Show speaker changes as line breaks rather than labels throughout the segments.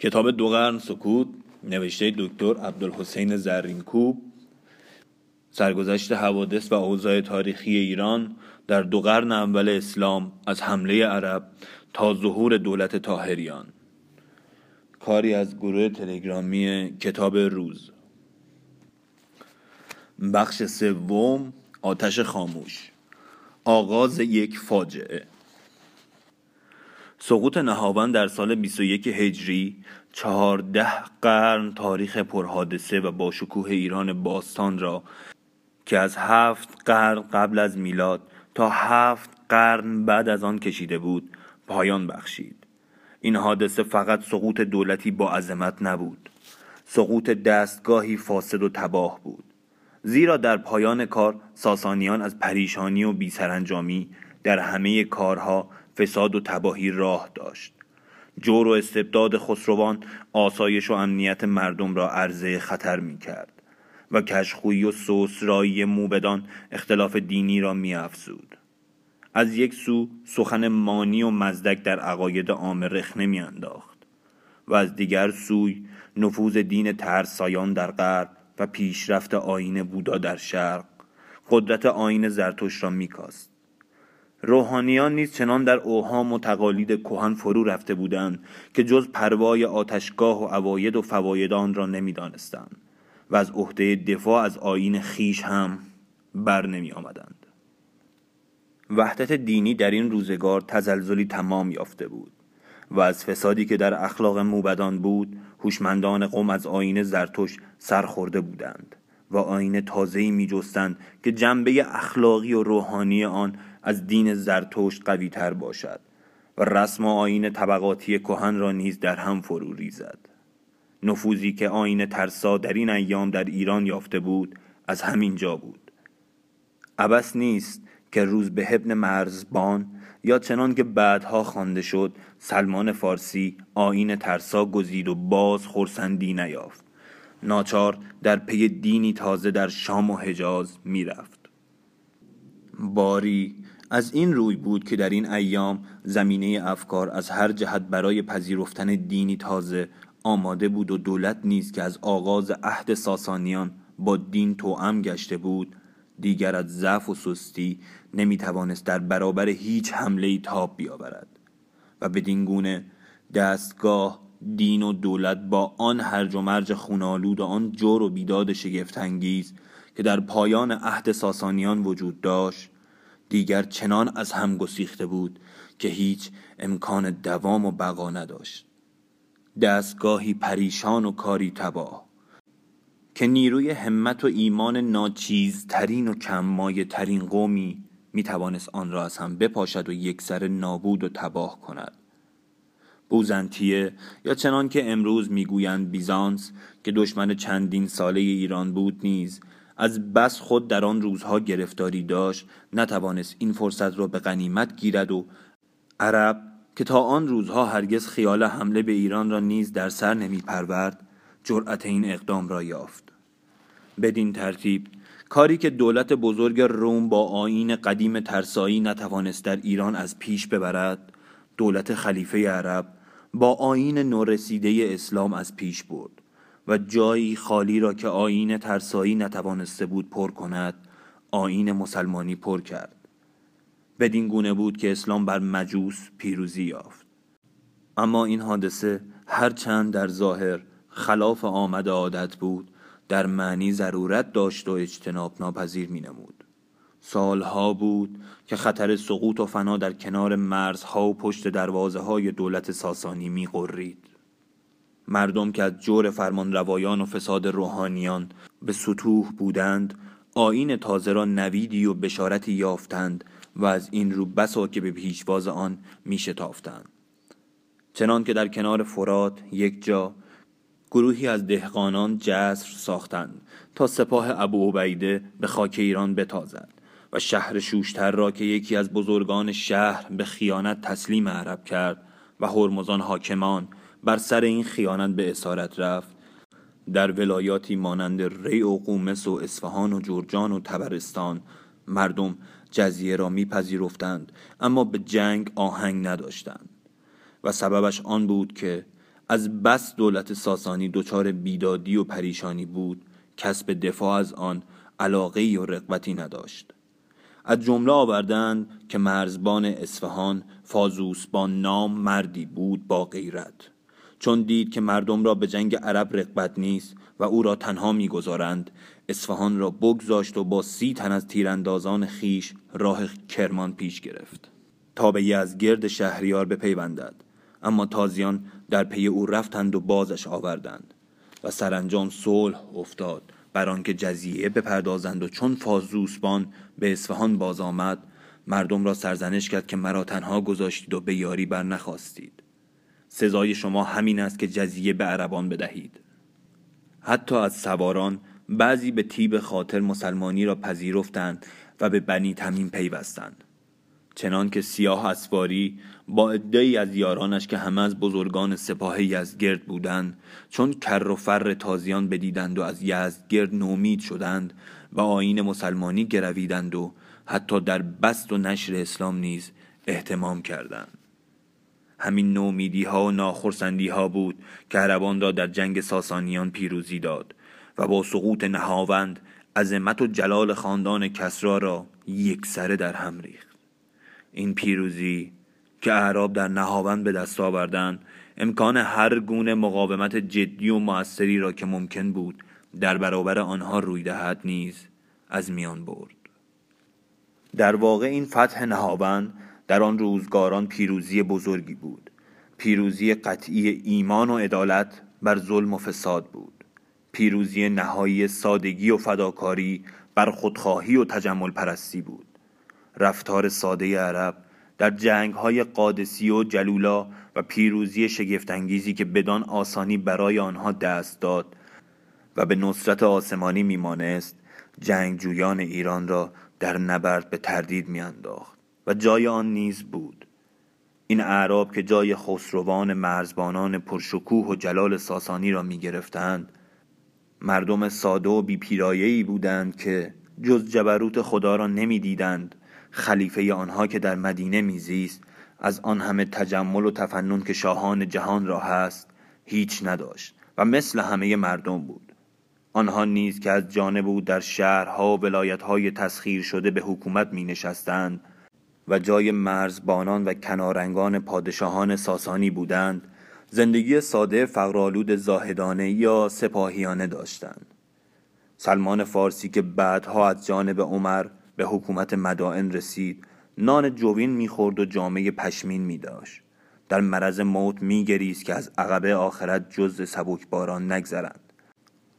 کتاب دو قرن سکوت نوشته دکتر عبدالحسین زرینکوب سرگذشت حوادث و اوضاع تاریخی ایران در دو قرن اول اسلام از حمله عرب تا ظهور دولت تاهریان کاری از گروه تلگرامی کتاب روز. بخش سوم آتش خاموش. آغاز یک فاجعه. سقوط نهاون در سال 21 هجری چهارده قرن تاریخ پرحادثه و با شکوه ایران باستان را که از هفت قرن قبل از میلاد تا هفت قرن بعد از آن کشیده بود پایان بخشید. این حادثه فقط سقوط دولتی با عظمت نبود. سقوط دستگاهی فاسد و تباه بود. زیرا در پایان کار ساسانیان از پریشانی و بیسرانجامی در همه کارها فساد و تباهی راه داشت جور و استبداد خسروان آسایش و امنیت مردم را عرضه خطر می کرد و کشخویی و سوسرایی موبدان اختلاف دینی را می افزود. از یک سو سخن مانی و مزدک در عقاید عام رخنه می انداخت و از دیگر سوی نفوذ دین ترسایان در غرب و پیشرفت آین بودا در شرق قدرت آین زرتوش را میکاست روحانیان نیز چنان در اوهام و تقالید کهن فرو رفته بودند که جز پروای آتشگاه و عواید و فواید آن را نمی‌دانستند و از عهده دفاع از آین خیش هم بر نمی آمدند. وحدت دینی در این روزگار تزلزلی تمام یافته بود و از فسادی که در اخلاق موبدان بود هوشمندان قوم از آین زرتوش سرخورده بودند و آین تازه‌ای میجستند که جنبه اخلاقی و روحانی آن از دین زرتشت قویتر باشد و رسم و آین طبقاتی کهن را نیز در هم فرو ریزد. نفوذی که آین ترسا در این ایام در ایران یافته بود از همین جا بود. عبس نیست که روز به ابن مرزبان یا چنان که بعدها خوانده شد سلمان فارسی آین ترسا گزید و باز خورسندی نیافت. ناچار در پی دینی تازه در شام و حجاز می‌رفت. باری. از این روی بود که در این ایام زمینه افکار از هر جهت برای پذیرفتن دینی تازه آماده بود و دولت نیز که از آغاز عهد ساسانیان با دین توأم گشته بود دیگر از ضعف و سستی نمی توانست در برابر هیچ حمله تاب بیاورد. و بدین گونه دستگاه دین و دولت با آن هرج و مرج خونالود و آن جور و بیداد شگفتانگیز که در پایان عهد ساسانیان وجود داشت دیگر چنان از هم گسیخته بود که هیچ امکان دوام و بقا نداشت. دستگاهی پریشان و کاری تباه که نیروی همت و ایمان ناچیزترین و کممایه ترین قومی می توانست آن را از هم بپاشد و یک سر نابود و تباه کند. بوزنتیه یا چنان که امروز می‌گویند بیزانس که دشمن چندین ساله ایران بود نیز از بس خود در آن روزها گرفتاری داشت نتوانست این فرصت را به غنیمت گیرد و عرب که تا آن روزها هرگز خیال حمله به ایران را نیز در سر نمی پرورد جرأت این اقدام را یافت. بدین ترتیب کاری که دولت بزرگ روم با آین قدیم ترسایی نتوانست در ایران از پیش ببرد دولت خلیفه عرب با آین نورسیده اسلام از پیش برد. و جایی خالی را که آین ترسایی نتوانسته بود پر کند آین مسلمانی پر کرد بدین گونه بود که اسلام بر مجوس پیروزی یافت اما این حادثه هرچند در ظاهر خلاف آمد عادت بود در معنی ضرورت داشت و اجتناب ناپذیر می نمود. سالها بود که خطر سقوط و فنا در کنار مرزها و پشت دروازه های دولت ساسانی می قرید. مردم که از جور فرمان روایان و فساد روحانیان به سطوح بودند آین تازه را نویدی و بشارتی یافتند و از این رو بسا که به پیشواز آن می شتافتند. چنان که در کنار فرات یک جا گروهی از دهقانان جسر ساختند تا سپاه ابو عبیده به خاک ایران بتازد و شهر شوشتر را که یکی از بزرگان شهر به خیانت تسلیم عرب کرد و هرمزان حاکمان بر سر این خیانت به اسارت رفت. در ولایاتی مانند ری و قومس و اصفهان و جرجان و تبرستان مردم جزیه را میپذیرفتند اما به جنگ آهنگ نداشتند. و سببش آن بود که از بس دولت ساسانی دچار بیدادی و پریشانی بود کسب دفاع از آن علاقه و رقبتی نداشت. از جمله آوردند که مرزبان اصفهان فازوس با نام مردی بود با غیرت. چون دید که مردم را به جنگ عرب رقبت نیست و او را تنها می‌گذارند اصفهان را بگذاشت و با سی تن از تیراندازان خیش راه کرمان پیش گرفت. تا به یزگرد شهریار بپیوندد اما تازیان در پی او رفتند و بازش آوردند و سرانجام صلح افتاد بر آنکه جزیه بپردازند و چون فازوسبان به اصفهان باز آمد مردم را سرزنش کرد که مرا تنها گذاشتید و به یاری بر نخواستید سزای شما همین است که جزیه به عربان بدهید. حتی از سواران بعضی به تیب خاطر مسلمانی را پذیرفتند و به بنی تمیم پیوستند. چنان که سیاه اسواری با عدهای از یارانش که همه از بزرگان سپاه یزدگرد بودند چون کر و فر تازیان بدیدند و از یزدگرد نومید شدند و آین مسلمانی گرویدند و حتی در بست و نشر اسلام نیز احتمام کردند. همین نومیدی ها و ناخرسندی ها بود که عربان را در جنگ ساسانیان پیروزی داد و با سقوط نهاوند عظمت و جلال خاندان کسرا را یک سره در هم ریخت. این پیروزی که اعراب در نهاوند به دست آوردند امکان هر گونه مقاومت جدی و موثری را که ممکن بود در برابر آنها روی دهد نیز از میان برد. در واقع این فتح نهاوند در آن روزگاران پیروزی بزرگی بود. پیروزی قطعی ایمان و عدالت بر ظلم و فساد بود. پیروزی نهایی سادگی و فداکاری بر خودخواهی و تجمل پرستی بود. رفتار ساده عرب در جنگ های قادسی و جلولا و پیروزی شگفتانگیزی که بدان آسانی برای آنها دست داد و به نصرت آسمانی میمانست جنگجویان ایران را در نبرد به تردید میانداخت. و جای آن نیز بود. این اعراب که جای خسروان مرزبانان پرشکوه و جلال ساسانی را می گرفتند مردم ساده و بیپیرایهی بودند که جز جبروت خدا را نمی‌دیدند. خلیفه آنها که در مدینه میزیست از آن همه تجمل و تفنن که شاهان جهان را هست هیچ نداشت و مثل همه مردم بود. آنها نیز که از جانب او در شهرها و ولایتهای تسخیر شده به حکومت می نشستند و جای مرزبانان و کنارنگان پادشاهان ساسانی بودند زندگی ساده فقرالود زاهدانه یا سپاهیانه داشتند. سلمان فارسی که بعدها از جانب عمر به حکومت مدائن رسید نان جوین می‌خورد و جامعه پشمین میداشت. در مرض موت میگریست که از عقبه آخرت جز سبک باران نگذرند.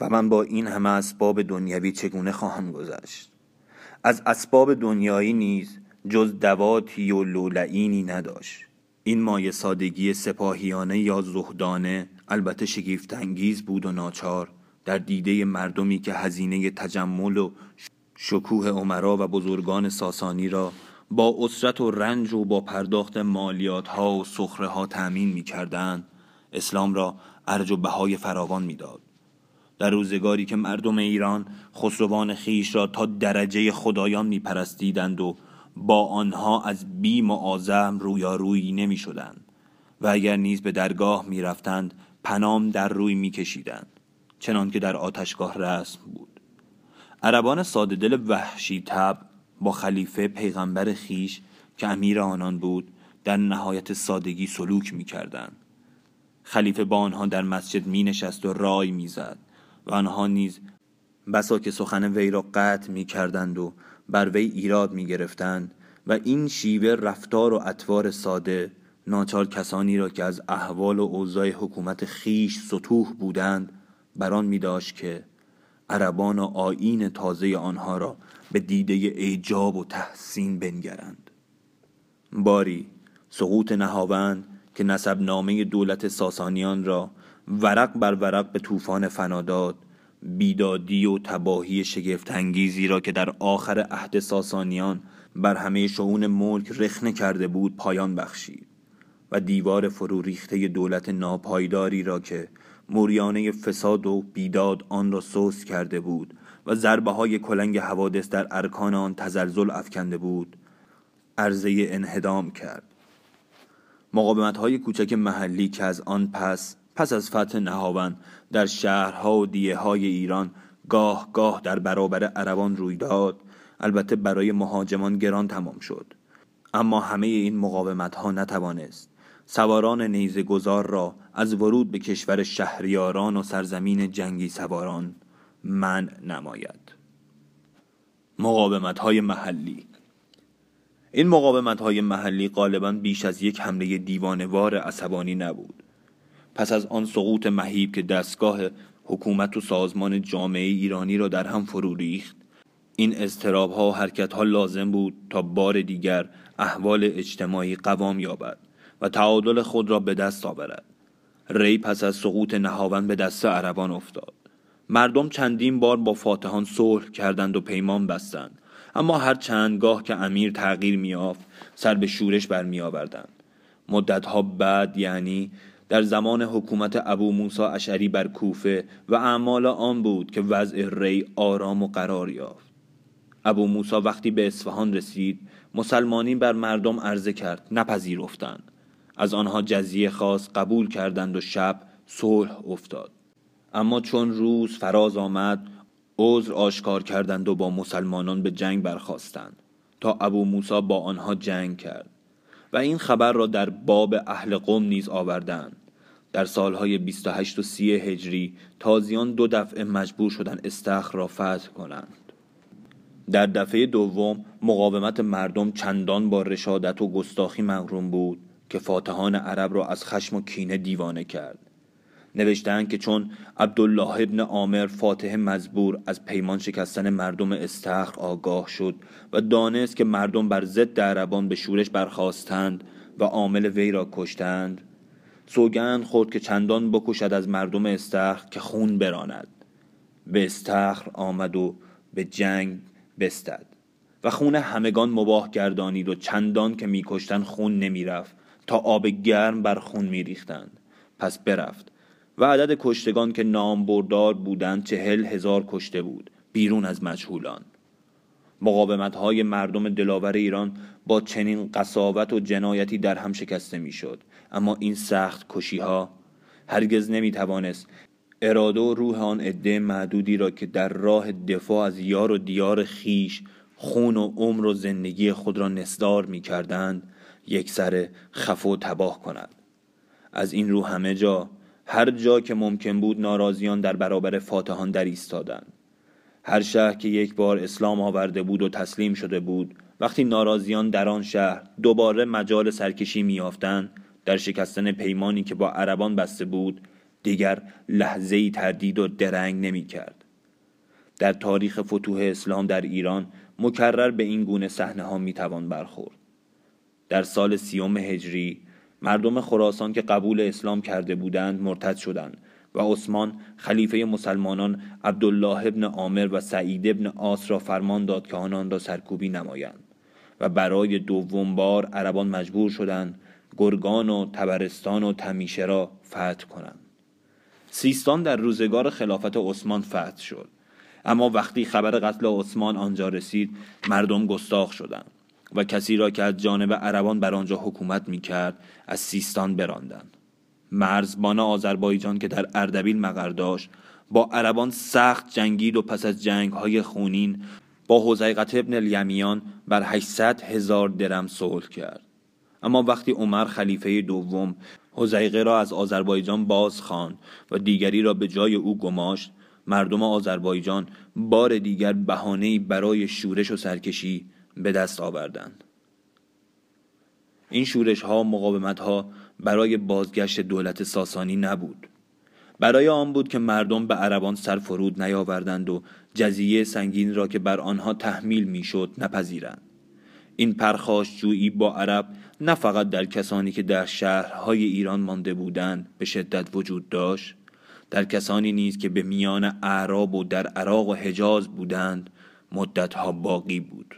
و من با این همه اسباب دنیوی چگونه خواهم گذشت؟ از اسباب دنیایی نیز جز دواتی و لولعینی نداشت این مایه سادگی سپاهیانه یا زهدانه البته شگیفتانگیز بود و ناچار در دیده مردمی که هزینه تجمل و شکوه عمرا و بزرگان ساسانی را با اسرت و رنج و با پرداخت مالیات ها و سخره ها تأمین می کردن اسلام را ارج و بهای فراوان می‌داد. در روزگاری که مردم ایران خسروان خیش را تا درجه خدایان می پرستیدند و با آنها از بیم و آزم رویارویی نمی شدند و اگر نیز به درگاه می رفتند پنام در روی می کشیدند چنان که در آتشگاه رسم بود عربان ساده دل وحشی تب با خلیفه پیغمبر خیش که امیر آنان بود در نهایت سادگی سلوک می کردن. خلیفه با آنها در مسجد می نشست و رای می زد و آنها نیز بسا که سخن وی را قطع می کردند و بر وی ایراد می گرفتند و این شیوه رفتار و اطوار ساده ناچار کسانی را که از احوال و اوضاع حکومت خیش سطوح بودند بران می داشت که عربان و آین تازه آنها را به دیده ایجاب و تحسین بنگرند. باری سقوط نهاوند که نسب نامه دولت ساسانیان را ورق بر ورق به طوفان فناداد بیدادی و تباهی شگفت انگیزی را که در آخر عهد ساسانیان بر همه شعون ملک رخنه کرده بود پایان بخشید و دیوار فرو ریخته دولت ناپایداری را که موریانه فساد و بیداد آن را سوس کرده بود و ضربه های کلنگ حوادث در ارکان آن تزلزل افکنده بود عرضه انهدام کرد. مقاومت های کوچک محلی که از آن پس پس از فتح نهاون در شهرها و دیه های ایران گاه گاه در برابر عربان روی داد. البته برای مهاجمان گران تمام شد. اما همه این مقاومت ها نتوانست. سواران نیزه گذار را از ورود به کشور شهریاران و سرزمین جنگی سواران من نماید. مقاومت های محلی. این مقاومت های محلی غالبا بیش از یک حمله دیوانوار عصبانی نبود. پس از آن سقوط مهیب که دستگاه حکومت و سازمان جامعه ایرانی را در هم فرو ریخت این استراب ها و حرکت ها لازم بود تا بار دیگر احوال اجتماعی قوام یابد و تعادل خود را به دست آورد. ری پس از سقوط نهاون به دست عربان افتاد. مردم چندین بار با فاتحان صلح کردند و پیمان بستند اما هر چندگاه که امیر تغییر میافت سر به شورش برمیآوردند. مدتها بعد یعنی در زمان حکومت ابو موسا اشعری بر کوفه و اعمال آن بود که وضع ری آرام و قرار یافت. ابو موسا وقتی به اصفهان رسید مسلمانی بر مردم عرضه کرد نپذیرفتند. از آنها جزیه خاص قبول کردند و شب صلح افتاد. اما چون روز فراز آمد عذر آشکار کردند و با مسلمانان به جنگ برخواستند تا ابو موسا با آنها جنگ کرد و این خبر را در باب اهل قوم نیز آوردند. در سالهای 28 و 30 هجری تازیان دو دفعه مجبور شدند استخر را فتح کنند. در دفعه دوم مقاومت مردم چندان با رشادت و گستاخی مغروم بود که فاتحان عرب را از خشم و کینه دیوانه کرد. نوشتند که چون عبدالله ابن عامر فاتح مزبور از پیمان شکستن مردم استخر آگاه شد و دانست که مردم بر ضد عربان به شورش برخواستند و عامل وی را کشتند سوگند خورد که چندان بکشد از مردم استخر که خون براند. به استخر آمد و به جنگ بستد. و خون همگان مباه گردانید و چندان که میکشتن خون نمی‌رفت. تا آب گرم بر خون میریختند. پس برفت. و عدد کشتگان که نام بردار بودند چهل هزار کشته بود. بیرون از مجهولان. مقاومت های مردم دلاور ایران با چنین قصاوت و جنایتی در هم شکسته می‌شد. اما این سخت کشی ها هرگز نمی توانست اراده و روح آن عده معدودی را که در راه دفاع از یار و دیار خیش خون و عمر و زندگی خود را نسدار می کردند یک سر خف و تباه کند. از این رو همه جا هر جا که ممکن بود ناراضیان در برابر فاتحان در ایستادند. هر شهر که یک بار اسلام آورده بود و تسلیم شده بود وقتی ناراضیان در آن شهر دوباره مجال سرکشی میافتند در شکستن پیمانی که با عربان بسته بود دیگر لحظه ای تردید و درنگ نمی کرد. در تاریخ فتوح اسلام در ایران مکرر به این گونه صحنه ها می توان برخورد. در سال سیوم هجری مردم خراسان که قبول اسلام کرده بودند مرتد شدند و عثمان خلیفه مسلمانان عبدالله ابن عامر و سعید ابن آس را فرمان داد که آنان را سرکوبی نمایند و برای دوم بار عربان مجبور شدند گرگان و تبرستان و تمیشه را فتح کنند. سیستان در روزگار خلافت عثمان فتح شد. اما وقتی خبر قتل عثمان آنجا رسید مردم گستاخ شدند و کسی را که از جانب عربان بر آنجا حکومت می کرد از سیستان براندند. مرزبان آذربایجان که در اردبیل مقر داشت با عربان سخت جنگید و پس از جنگ های خونین با حزیقت ابن الیمیان بر 800 هزار درم صلح کرد. اما وقتی عمر خلیفه دوم حزیقه را از آذربایجان باز خواند و دیگری را به جای او گماشت مردم آذربایجان بار دیگر بهانه‌ای برای شورش و سرکشی به دست آوردند. این شورش ها مقاومت ها برای بازگشت دولت ساسانی نبود. برای آن بود که مردم به عربان سر فرود نیاوردند و جزیه سنگین را که بر آنها تحمیل می‌شد نپذیرند. این پرخاش جویی با عرب نه فقط در کسانی که در شهرهای ایران مانده بودند به شدت وجود داشت در کسانی نیز که به میان اعراب و در عراق و حجاز بودند مدتها باقی بود.